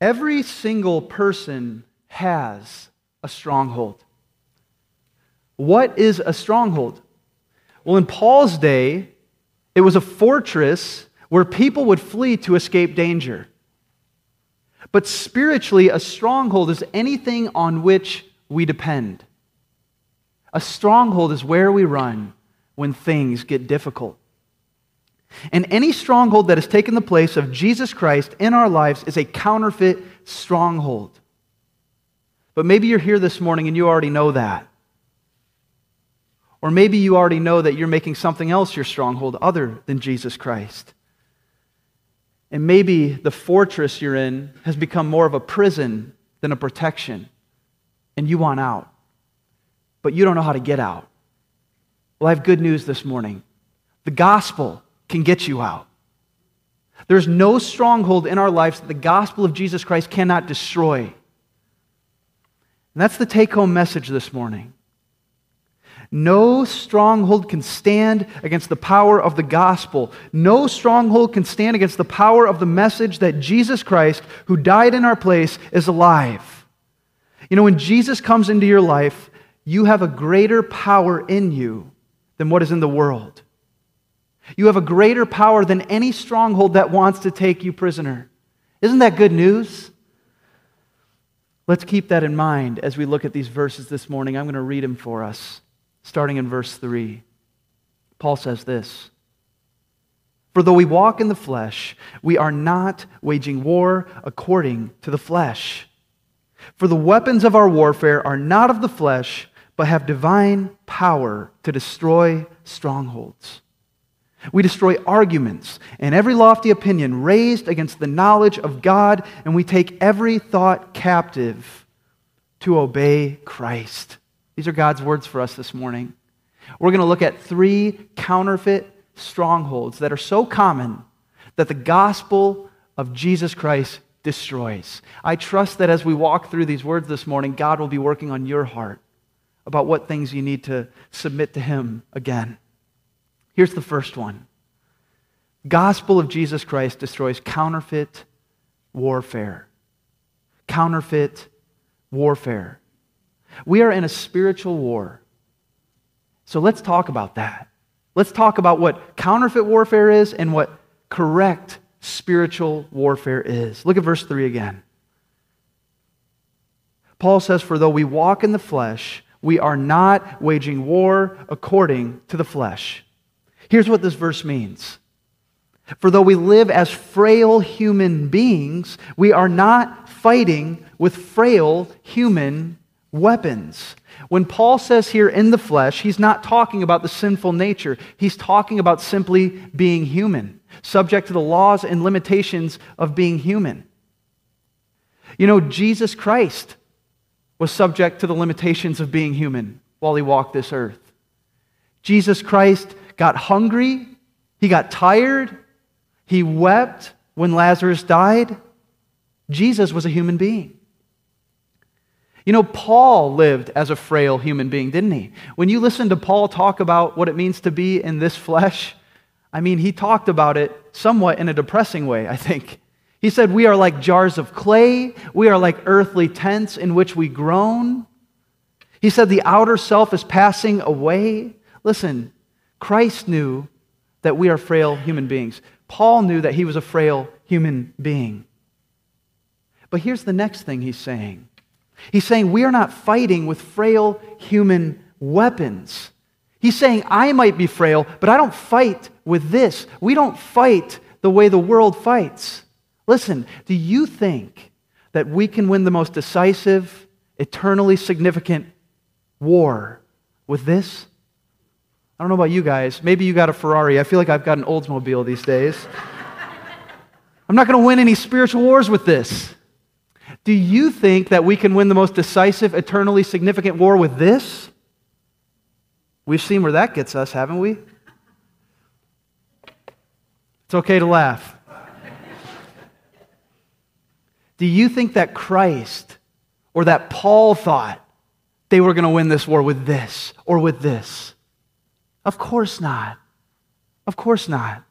Every single person has a stronghold. What is a stronghold? Well, in Paul's day, it was a fortress where people would flee to escape danger. But spiritually, a stronghold is anything on which we depend. A stronghold is where we run when things get difficult. And any stronghold that has taken the place of Jesus Christ in our lives is a counterfeit stronghold. But maybe you're here this morning and you already know that. Or maybe you already know that you're making something else your stronghold other than Jesus Christ. And maybe the fortress you're in has become more of a prison than a protection, and you want out, but you don't know how to get out. Well, I have good news this morning. The gospel can get you out. There's no stronghold in our lives that the gospel of Jesus Christ cannot destroy. And that's the take home message this morning. No stronghold can stand against the power of the gospel. No stronghold can stand against the power of the message that Jesus Christ, who died in our place, is alive. You know, when Jesus comes into your life, you have a greater power in you than what is in the world. You have a greater power than any stronghold that wants to take you prisoner. Isn't that good news? Let's keep that in mind as we look at these verses this morning. I'm going to read them for us starting in verse 3. Paul says this For though we walk in the flesh, we are not waging war according to the flesh. For the weapons of our warfare are not of the flesh, but have divine power to destroy strongholds. We destroy arguments and every lofty opinion raised against the knowledge of God, and we take every thought captive to obey Christ. These are God's words for us this morning. We're going to look at three counterfeit strongholds that are so common that the gospel of Jesus Christ destroys. I trust that as we walk through these words this morning, God will be working on your heart about what things you need to submit to Him again. Here's the first one Gospel of Jesus Christ destroys counterfeit warfare. Counterfeit warfare. We are in a spiritual war. So let's talk about that. Let's talk about what counterfeit warfare is and what correct spiritual warfare is. Look at verse 3 again. Paul says, For though we walk in the flesh, we are not waging war according to the flesh. Here's what this verse means. For though we live as frail human beings, we are not fighting with frail human weapons. When Paul says here in the flesh, he's not talking about the sinful nature. He's talking about simply being human, subject to the laws and limitations of being human. You know, Jesus Christ was subject to the limitations of being human while he walked this earth. Jesus Christ got hungry, he got tired, he wept when Lazarus died. Jesus was a human being. You know, Paul lived as a frail human being, didn't he? When you listen to Paul talk about what it means to be in this flesh, I mean, he talked about it somewhat in a depressing way, I think. He said, We are like jars of clay, we are like earthly tents in which we groan. He said, The outer self is passing away. Listen, Christ knew that we are frail human beings. Paul knew that he was a frail human being. But here's the next thing he's saying He's saying we are not fighting with frail human weapons. He's saying I might be frail, but I don't fight with this. We don't fight the way the world fights. Listen, do you think that we can win the most decisive, eternally significant war with this? I don't know about you guys. Maybe you got a Ferrari. I feel like I've got an Oldsmobile these days. I'm not going to win any spiritual wars with this. Do you think that we can win the most decisive, eternally significant war with this? We've seen where that gets us, haven't we? It's okay to laugh. Do you think that Christ or that Paul thought they were going to win this war with this or with this? Of course not. Of course not.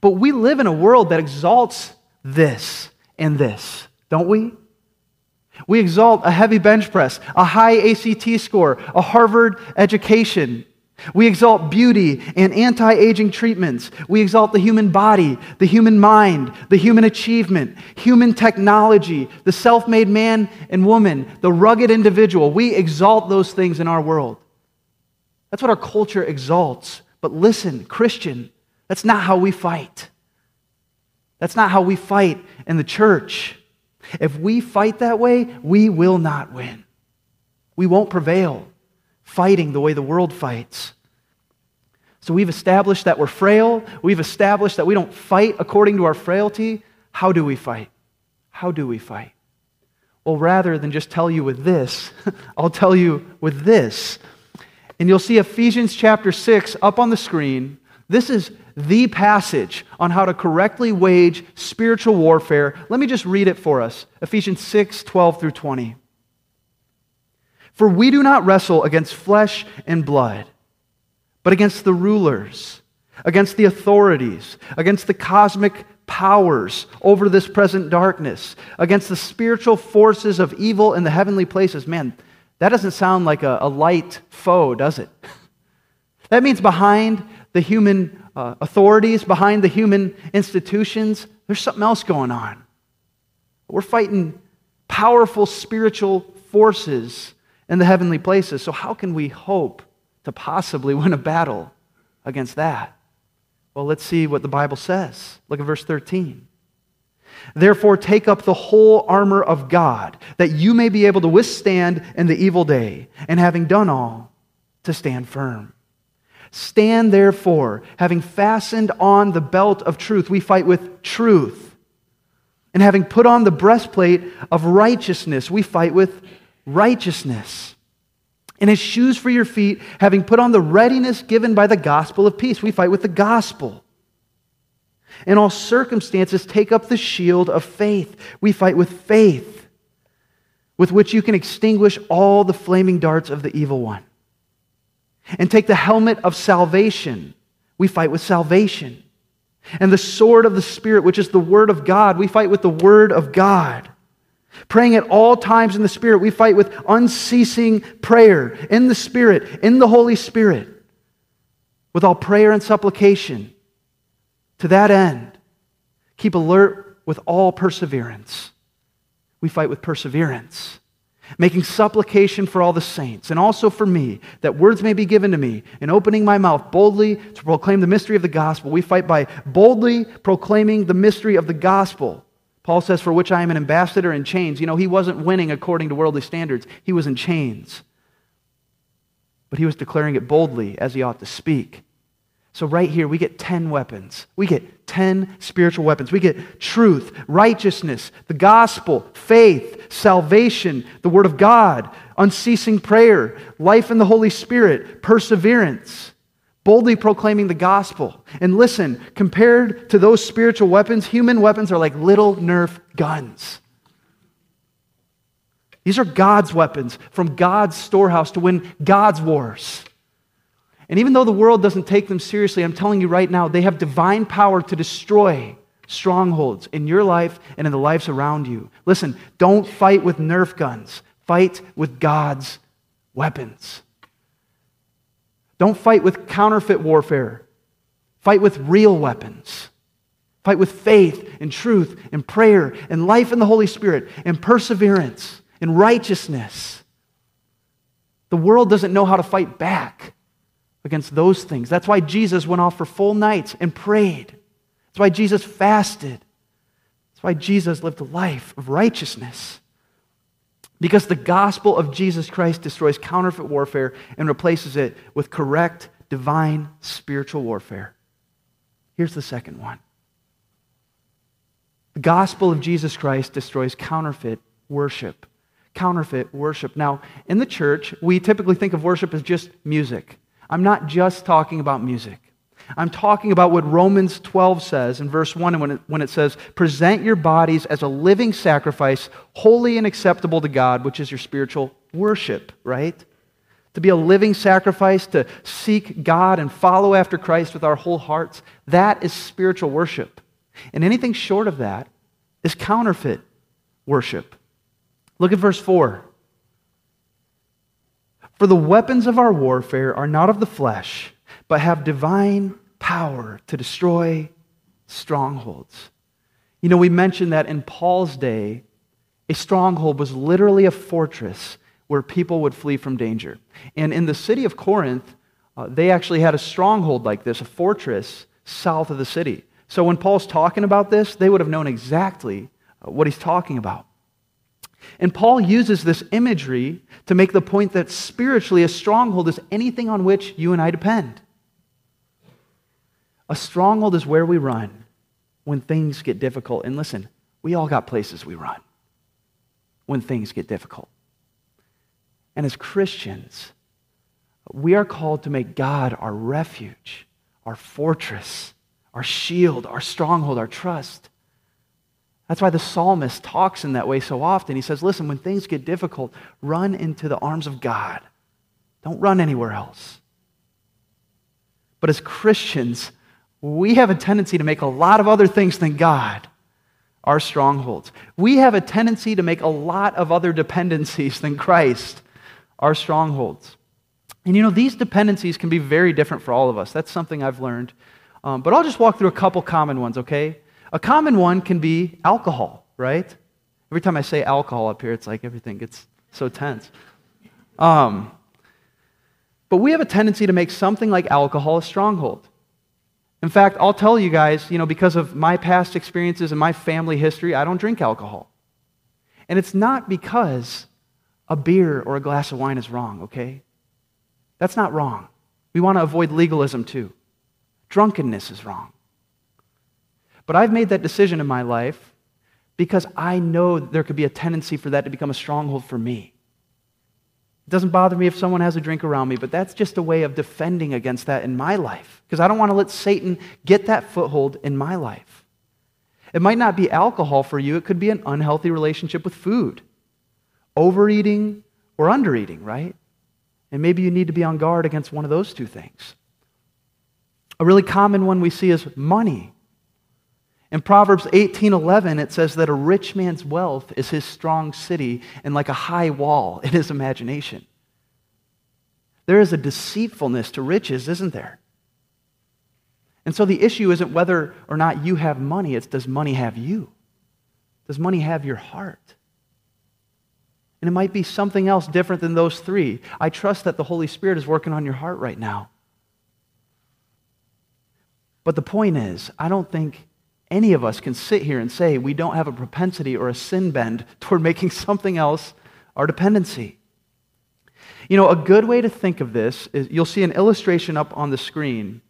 But we live in a world that exalts this and this. don't we? We exalt a heavy bench press, a high ACT score, a Harvard education. We exalt beauty and anti aging treatments. We exalt the human body, the human mind, the human achievement, human technology, the self made man and woman, the rugged individual. We exalt those things in our world. That's what our culture exalts. But listen, Christian, that's not how we fight. That's not how we fight in the church. If we fight that way, we will not win. We won't prevail fighting the way the world fights. So we've established that we're frail. We've established that we don't fight according to our frailty. How do we fight? How do we fight? Well, rather than just tell you with this, I'll tell you with this. And you'll see Ephesians chapter 6 up on the screen. This is the passage on how to correctly wage spiritual warfare. Let me just read it for us Ephesians 6 12 through 20. For we do not wrestle against flesh and blood, but against the rulers, against the authorities, against the cosmic powers over this present darkness, against the spiritual forces of evil in the heavenly places. Man, that doesn't sound like a, a light foe, does it? That means behind the human uh, authorities, behind the human institutions, there's something else going on. We're fighting powerful spiritual forces in the heavenly places. So, how can we hope to possibly win a battle against that? Well, let's see what the Bible says. Look at verse 13. Therefore, take up the whole armor of God, that you may be able to withstand in the evil day, and having done all, to stand firm. Stand therefore, having fastened on the belt of truth. We fight with truth. And having put on the breastplate of righteousness, we fight with righteousness. And as shoes for your feet, having put on the readiness given by the gospel of peace, we fight with the gospel. In all circumstances, take up the shield of faith. We fight with faith, with which you can extinguish all the flaming darts of the evil one. And take the helmet of salvation. We fight with salvation. And the sword of the Spirit, which is the Word of God. We fight with the Word of God. Praying at all times in the Spirit. We fight with unceasing prayer in the Spirit, in the Holy Spirit, with all prayer and supplication to that end, keep alert with all perseverance. We fight with perseverance, making supplication for all the saints, and also for me, that words may be given to me, in opening my mouth boldly to proclaim the mystery of the gospel. We fight by boldly proclaiming the mystery of the gospel. Paul says, For which I am an ambassador in chains. You know, he wasn't winning according to worldly standards, he was in chains. But he was declaring it boldly as he ought to speak. So, right here, we get 10 weapons. We get 10 spiritual weapons. We get truth, righteousness, the gospel, faith, salvation, the word of God, unceasing prayer, life in the Holy Spirit, perseverance, boldly proclaiming the gospel. And listen, compared to those spiritual weapons, human weapons are like little Nerf guns. These are God's weapons from God's storehouse to win God's wars. And even though the world doesn't take them seriously, I'm telling you right now, they have divine power to destroy strongholds in your life and in the lives around you. Listen, don't fight with Nerf guns, fight with God's weapons. Don't fight with counterfeit warfare, fight with real weapons. Fight with faith and truth and prayer and life in the Holy Spirit and perseverance and righteousness. The world doesn't know how to fight back against those things. That's why Jesus went off for full nights and prayed. That's why Jesus fasted. That's why Jesus lived a life of righteousness. Because the gospel of Jesus Christ destroys counterfeit warfare and replaces it with correct, divine, spiritual warfare. Here's the second one the gospel of Jesus Christ destroys counterfeit worship. Counterfeit worship. Now, in the church, we typically think of worship as just music. I'm not just talking about music. I'm talking about what Romans 12 says in verse 1 when it, when it says, Present your bodies as a living sacrifice, holy and acceptable to God, which is your spiritual worship, right? To be a living sacrifice, to seek God and follow after Christ with our whole hearts, that is spiritual worship. And anything short of that is counterfeit worship. Look at verse 4. For the weapons of our warfare are not of the flesh, but have divine power to destroy strongholds. You know, we mentioned that in Paul's day, a stronghold was literally a fortress where people would flee from danger. And in the city of Corinth, uh, they actually had a stronghold like this, a fortress south of the city. So when Paul's talking about this, they would have known exactly uh, what he's talking about. And Paul uses this imagery to make the point that spiritually, a stronghold is anything on which you and I depend. A stronghold is where we run when things get difficult. And listen, we all got places we run when things get difficult. And as Christians, we are called to make God our refuge, our fortress, our shield, our stronghold, our trust. That's why the psalmist talks in that way so often. He says, Listen, when things get difficult, run into the arms of God. Don't run anywhere else. But as Christians, we have a tendency to make a lot of other things than God our strongholds. We have a tendency to make a lot of other dependencies than Christ our strongholds. And you know, these dependencies can be very different for all of us. That's something I've learned. Um, but I'll just walk through a couple common ones, okay? A common one can be alcohol, right? Every time I say alcohol up here, it's like everything gets so tense. Um, but we have a tendency to make something like alcohol a stronghold. In fact, I'll tell you guys, you know, because of my past experiences and my family history, I don't drink alcohol. And it's not because a beer or a glass of wine is wrong, okay? That's not wrong. We want to avoid legalism too. Drunkenness is wrong. But I've made that decision in my life because I know there could be a tendency for that to become a stronghold for me. It doesn't bother me if someone has a drink around me, but that's just a way of defending against that in my life because I don't want to let Satan get that foothold in my life. It might not be alcohol for you, it could be an unhealthy relationship with food, overeating or undereating, right? And maybe you need to be on guard against one of those two things. A really common one we see is money. In Proverbs 18:11 it says that a rich man's wealth is his strong city and like a high wall in his imagination. There is a deceitfulness to riches, isn't there? And so the issue isn't whether or not you have money, it's does money have you? Does money have your heart? And it might be something else different than those three. I trust that the Holy Spirit is working on your heart right now. But the point is, I don't think any of us can sit here and say we don't have a propensity or a sin bend toward making something else our dependency. You know, a good way to think of this is you'll see an illustration up on the screen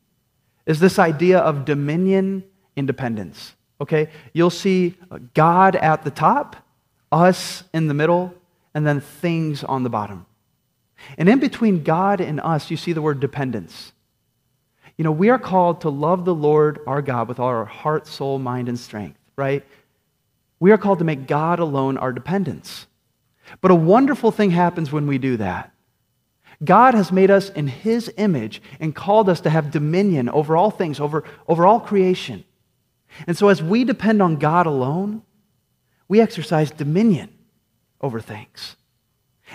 is this idea of dominion independence. Okay? You'll see God at the top, us in the middle, and then things on the bottom. And in between God and us, you see the word dependence. You know, we are called to love the Lord our God with all our heart, soul, mind, and strength, right? We are called to make God alone our dependence. But a wonderful thing happens when we do that. God has made us in His image and called us to have dominion over all things, over, over all creation. And so, as we depend on God alone, we exercise dominion over things.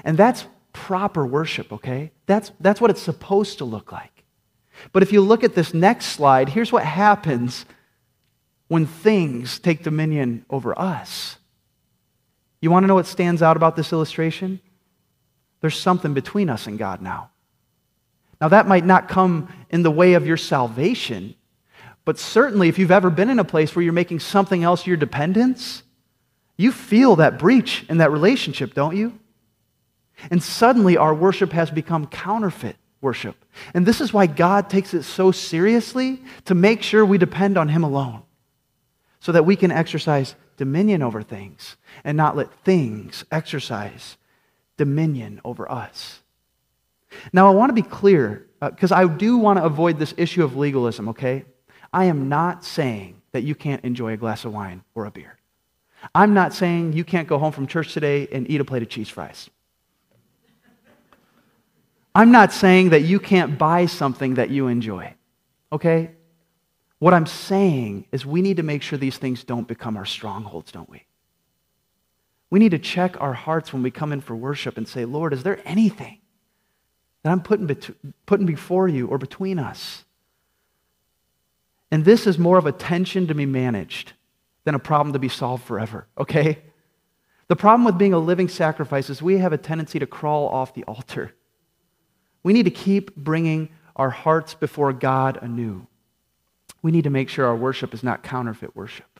And that's proper worship, okay? That's, that's what it's supposed to look like. But if you look at this next slide, here's what happens when things take dominion over us. You want to know what stands out about this illustration? There's something between us and God now. Now, that might not come in the way of your salvation, but certainly if you've ever been in a place where you're making something else your dependence, you feel that breach in that relationship, don't you? And suddenly our worship has become counterfeit worship. And this is why God takes it so seriously to make sure we depend on Him alone so that we can exercise dominion over things and not let things exercise dominion over us. Now, I want to be clear because uh, I do want to avoid this issue of legalism, okay? I am not saying that you can't enjoy a glass of wine or a beer. I'm not saying you can't go home from church today and eat a plate of cheese fries. I'm not saying that you can't buy something that you enjoy, okay? What I'm saying is we need to make sure these things don't become our strongholds, don't we? We need to check our hearts when we come in for worship and say, Lord, is there anything that I'm putting, bet- putting before you or between us? And this is more of a tension to be managed than a problem to be solved forever, okay? The problem with being a living sacrifice is we have a tendency to crawl off the altar. We need to keep bringing our hearts before God anew. We need to make sure our worship is not counterfeit worship.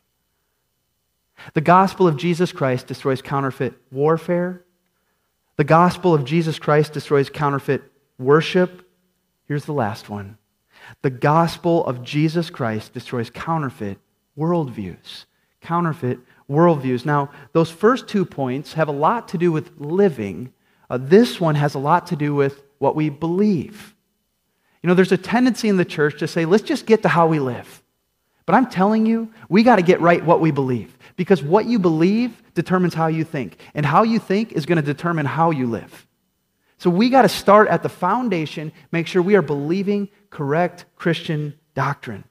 The gospel of Jesus Christ destroys counterfeit warfare. The gospel of Jesus Christ destroys counterfeit worship. Here's the last one the gospel of Jesus Christ destroys counterfeit worldviews. Counterfeit worldviews. Now, those first two points have a lot to do with living. Uh, this one has a lot to do with what we believe. You know, there's a tendency in the church to say, let's just get to how we live. But I'm telling you, we got to get right what we believe. Because what you believe determines how you think. And how you think is going to determine how you live. So we got to start at the foundation, make sure we are believing correct Christian doctrine.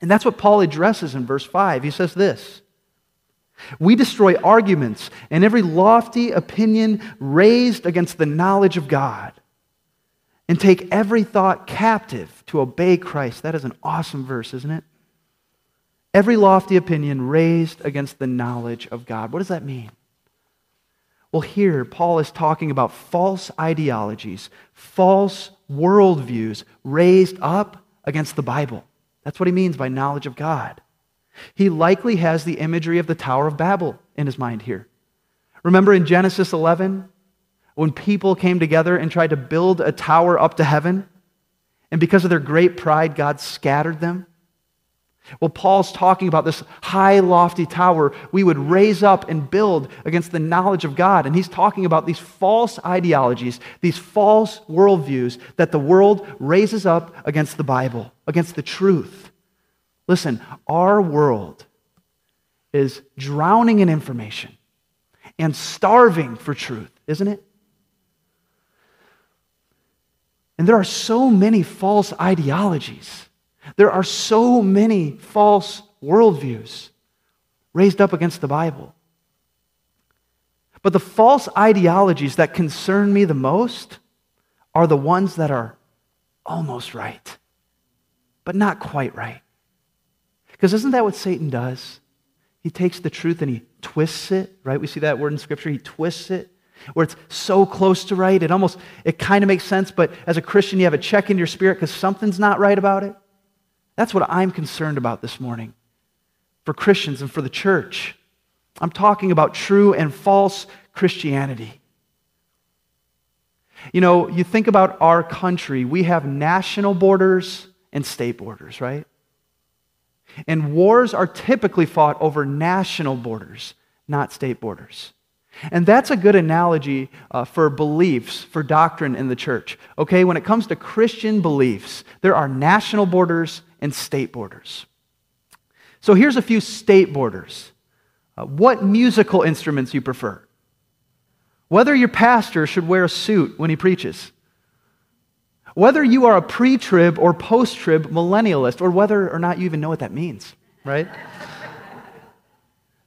And that's what Paul addresses in verse 5. He says this We destroy arguments and every lofty opinion raised against the knowledge of God and take every thought captive to obey Christ. That is an awesome verse, isn't it? Every lofty opinion raised against the knowledge of God. What does that mean? Well, here, Paul is talking about false ideologies, false worldviews raised up against the Bible. That's what he means by knowledge of God. He likely has the imagery of the Tower of Babel in his mind here. Remember in Genesis 11, when people came together and tried to build a tower up to heaven, and because of their great pride, God scattered them? Well, Paul's talking about this high, lofty tower we would raise up and build against the knowledge of God. And he's talking about these false ideologies, these false worldviews that the world raises up against the Bible, against the truth. Listen, our world is drowning in information and starving for truth, isn't it? And there are so many false ideologies. There are so many false worldviews raised up against the Bible. But the false ideologies that concern me the most are the ones that are almost right, but not quite right. Because isn't that what Satan does? He takes the truth and he twists it, right? We see that word in Scripture. He twists it where it's so close to right, it almost, it kind of makes sense, but as a Christian, you have a check in your spirit because something's not right about it. That's what I'm concerned about this morning for Christians and for the church. I'm talking about true and false Christianity. You know, you think about our country, we have national borders and state borders, right? And wars are typically fought over national borders, not state borders. And that's a good analogy uh, for beliefs, for doctrine in the church. Okay, when it comes to Christian beliefs, there are national borders and state borders. So here's a few state borders. Uh, what musical instruments you prefer? Whether your pastor should wear a suit when he preaches. Whether you are a pre trib or post trib millennialist, or whether or not you even know what that means, right?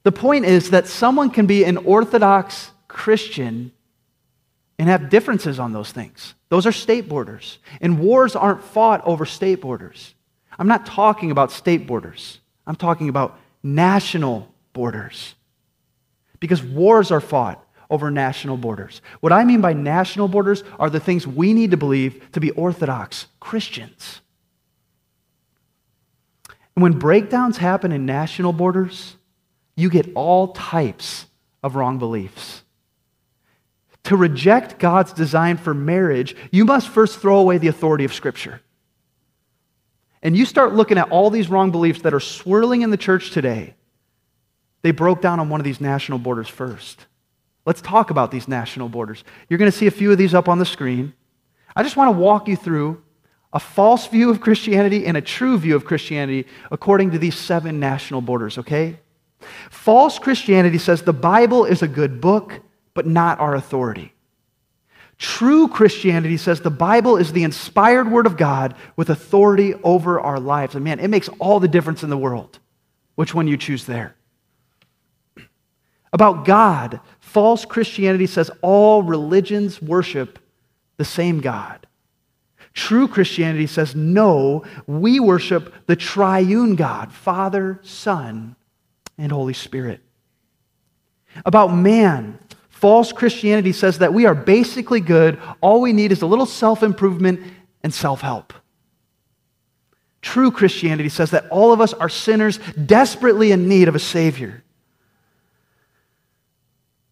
The point is that someone can be an Orthodox Christian and have differences on those things. Those are state borders. And wars aren't fought over state borders. I'm not talking about state borders, I'm talking about national borders. Because wars are fought over national borders. What I mean by national borders are the things we need to believe to be Orthodox Christians. And when breakdowns happen in national borders, you get all types of wrong beliefs. To reject God's design for marriage, you must first throw away the authority of Scripture. And you start looking at all these wrong beliefs that are swirling in the church today. They broke down on one of these national borders first. Let's talk about these national borders. You're going to see a few of these up on the screen. I just want to walk you through a false view of Christianity and a true view of Christianity according to these seven national borders, okay? False Christianity says the Bible is a good book, but not our authority. True Christianity says the Bible is the inspired word of God with authority over our lives. And man, it makes all the difference in the world which one you choose there. About God, false Christianity says all religions worship the same God. True Christianity says, no, we worship the triune God, Father, Son, and Holy Spirit. About man, false Christianity says that we are basically good. All we need is a little self improvement and self help. True Christianity says that all of us are sinners desperately in need of a Savior.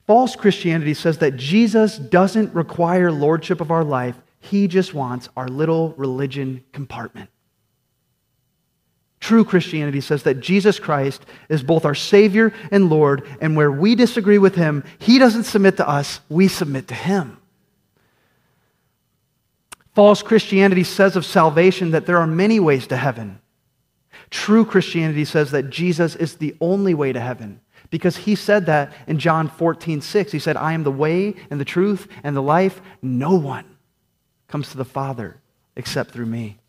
False Christianity says that Jesus doesn't require lordship of our life, he just wants our little religion compartment. True Christianity says that Jesus Christ is both our Savior and Lord, and where we disagree with Him, He doesn't submit to us, we submit to Him. False Christianity says of salvation that there are many ways to heaven. True Christianity says that Jesus is the only way to heaven because he said that in John 14, 6. He said, I am the way and the truth and the life. No one comes to the Father except through me.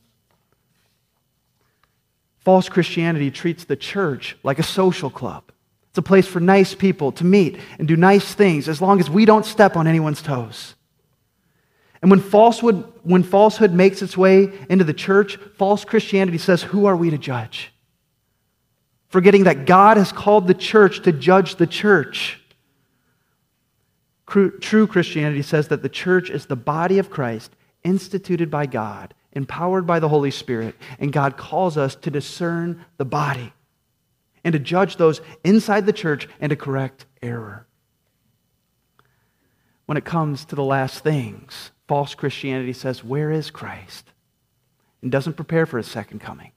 False Christianity treats the church like a social club. It's a place for nice people to meet and do nice things as long as we don't step on anyone's toes. And when falsehood, when falsehood makes its way into the church, false Christianity says, Who are we to judge? forgetting that God has called the church to judge the church. True Christianity says that the church is the body of Christ, instituted by God, empowered by the Holy Spirit, and God calls us to discern the body and to judge those inside the church and to correct error. When it comes to the last things, false Christianity says, Where is Christ? and doesn't prepare for his second coming.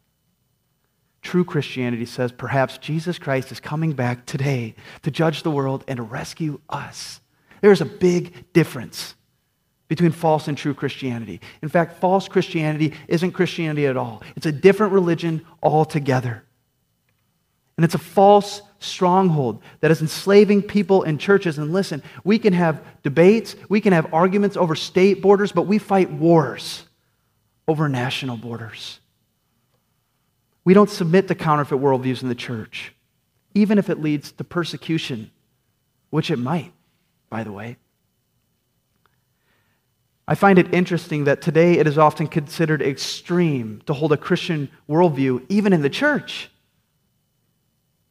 True Christianity says perhaps Jesus Christ is coming back today to judge the world and to rescue us. There's a big difference between false and true Christianity. In fact, false Christianity isn't Christianity at all, it's a different religion altogether. And it's a false stronghold that is enslaving people in churches. And listen, we can have debates, we can have arguments over state borders, but we fight wars over national borders. We don't submit to counterfeit worldviews in the church, even if it leads to persecution, which it might, by the way. I find it interesting that today it is often considered extreme to hold a Christian worldview, even in the church.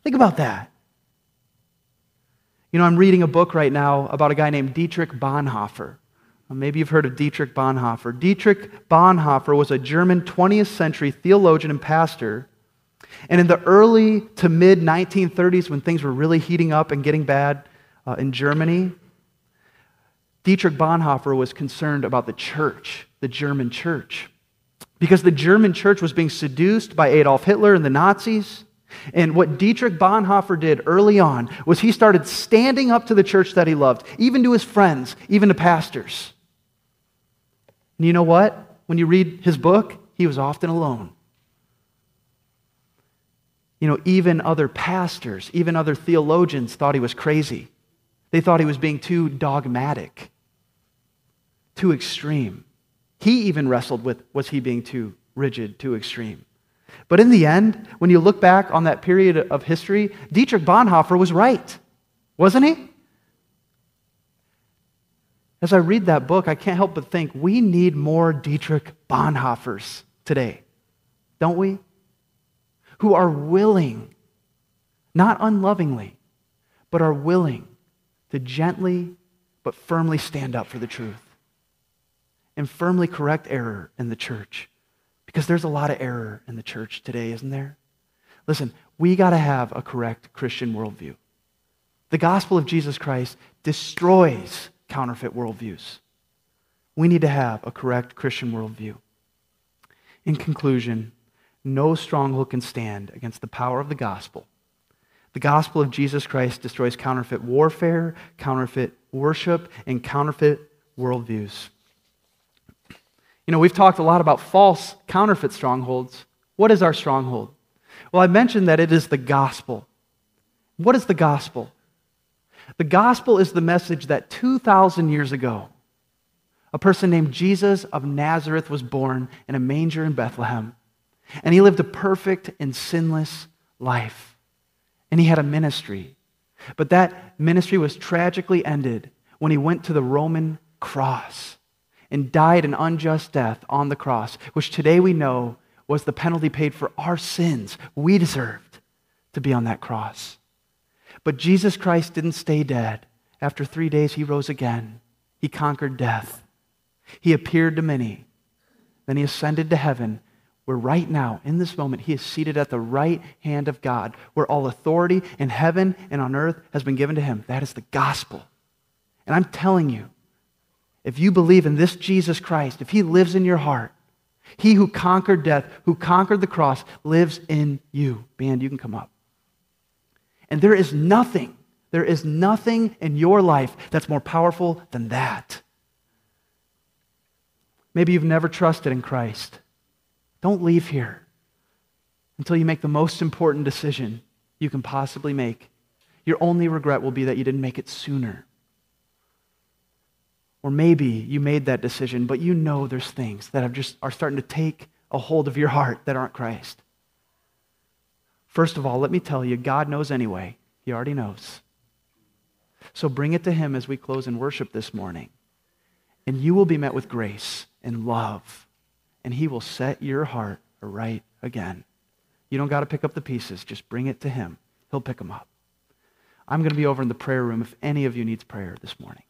Think about that. You know, I'm reading a book right now about a guy named Dietrich Bonhoeffer. Maybe you've heard of Dietrich Bonhoeffer. Dietrich Bonhoeffer was a German 20th century theologian and pastor. And in the early to mid 1930s, when things were really heating up and getting bad uh, in Germany, Dietrich Bonhoeffer was concerned about the church, the German church. Because the German church was being seduced by Adolf Hitler and the Nazis. And what Dietrich Bonhoeffer did early on was he started standing up to the church that he loved, even to his friends, even to pastors. And you know what? When you read his book, he was often alone. You know, even other pastors, even other theologians thought he was crazy. They thought he was being too dogmatic, too extreme. He even wrestled with was he being too rigid, too extreme? But in the end, when you look back on that period of history, Dietrich Bonhoeffer was right, wasn't he? As I read that book, I can't help but think we need more Dietrich Bonhoeffers today, don't we? Who are willing, not unlovingly, but are willing to gently but firmly stand up for the truth and firmly correct error in the church. Because there's a lot of error in the church today, isn't there? Listen, we got to have a correct Christian worldview. The gospel of Jesus Christ destroys counterfeit worldviews. We need to have a correct Christian worldview. In conclusion, no stronghold can stand against the power of the gospel. The gospel of Jesus Christ destroys counterfeit warfare, counterfeit worship, and counterfeit worldviews. You know, we've talked a lot about false, counterfeit strongholds. What is our stronghold? Well, I mentioned that it is the gospel. What is the gospel? The gospel is the message that 2,000 years ago, a person named Jesus of Nazareth was born in a manger in Bethlehem. And he lived a perfect and sinless life. And he had a ministry. But that ministry was tragically ended when he went to the Roman cross and died an unjust death on the cross, which today we know was the penalty paid for our sins. We deserved to be on that cross. But Jesus Christ didn't stay dead. After three days, he rose again. He conquered death. He appeared to many. Then he ascended to heaven, where right now, in this moment, he is seated at the right hand of God, where all authority in heaven and on earth has been given to him. That is the gospel. And I'm telling you, if you believe in this Jesus Christ, if he lives in your heart, he who conquered death, who conquered the cross, lives in you. Band, you can come up. And there is nothing, there is nothing in your life that's more powerful than that. Maybe you've never trusted in Christ. Don't leave here until you make the most important decision you can possibly make. Your only regret will be that you didn't make it sooner. Or maybe you made that decision, but you know there's things that have just are starting to take a hold of your heart that aren't Christ. First of all, let me tell you, God knows anyway. He already knows. So bring it to Him as we close in worship this morning. And you will be met with grace and love. And He will set your heart right again. You don't got to pick up the pieces, just bring it to Him. He'll pick them up. I'm going to be over in the prayer room if any of you needs prayer this morning.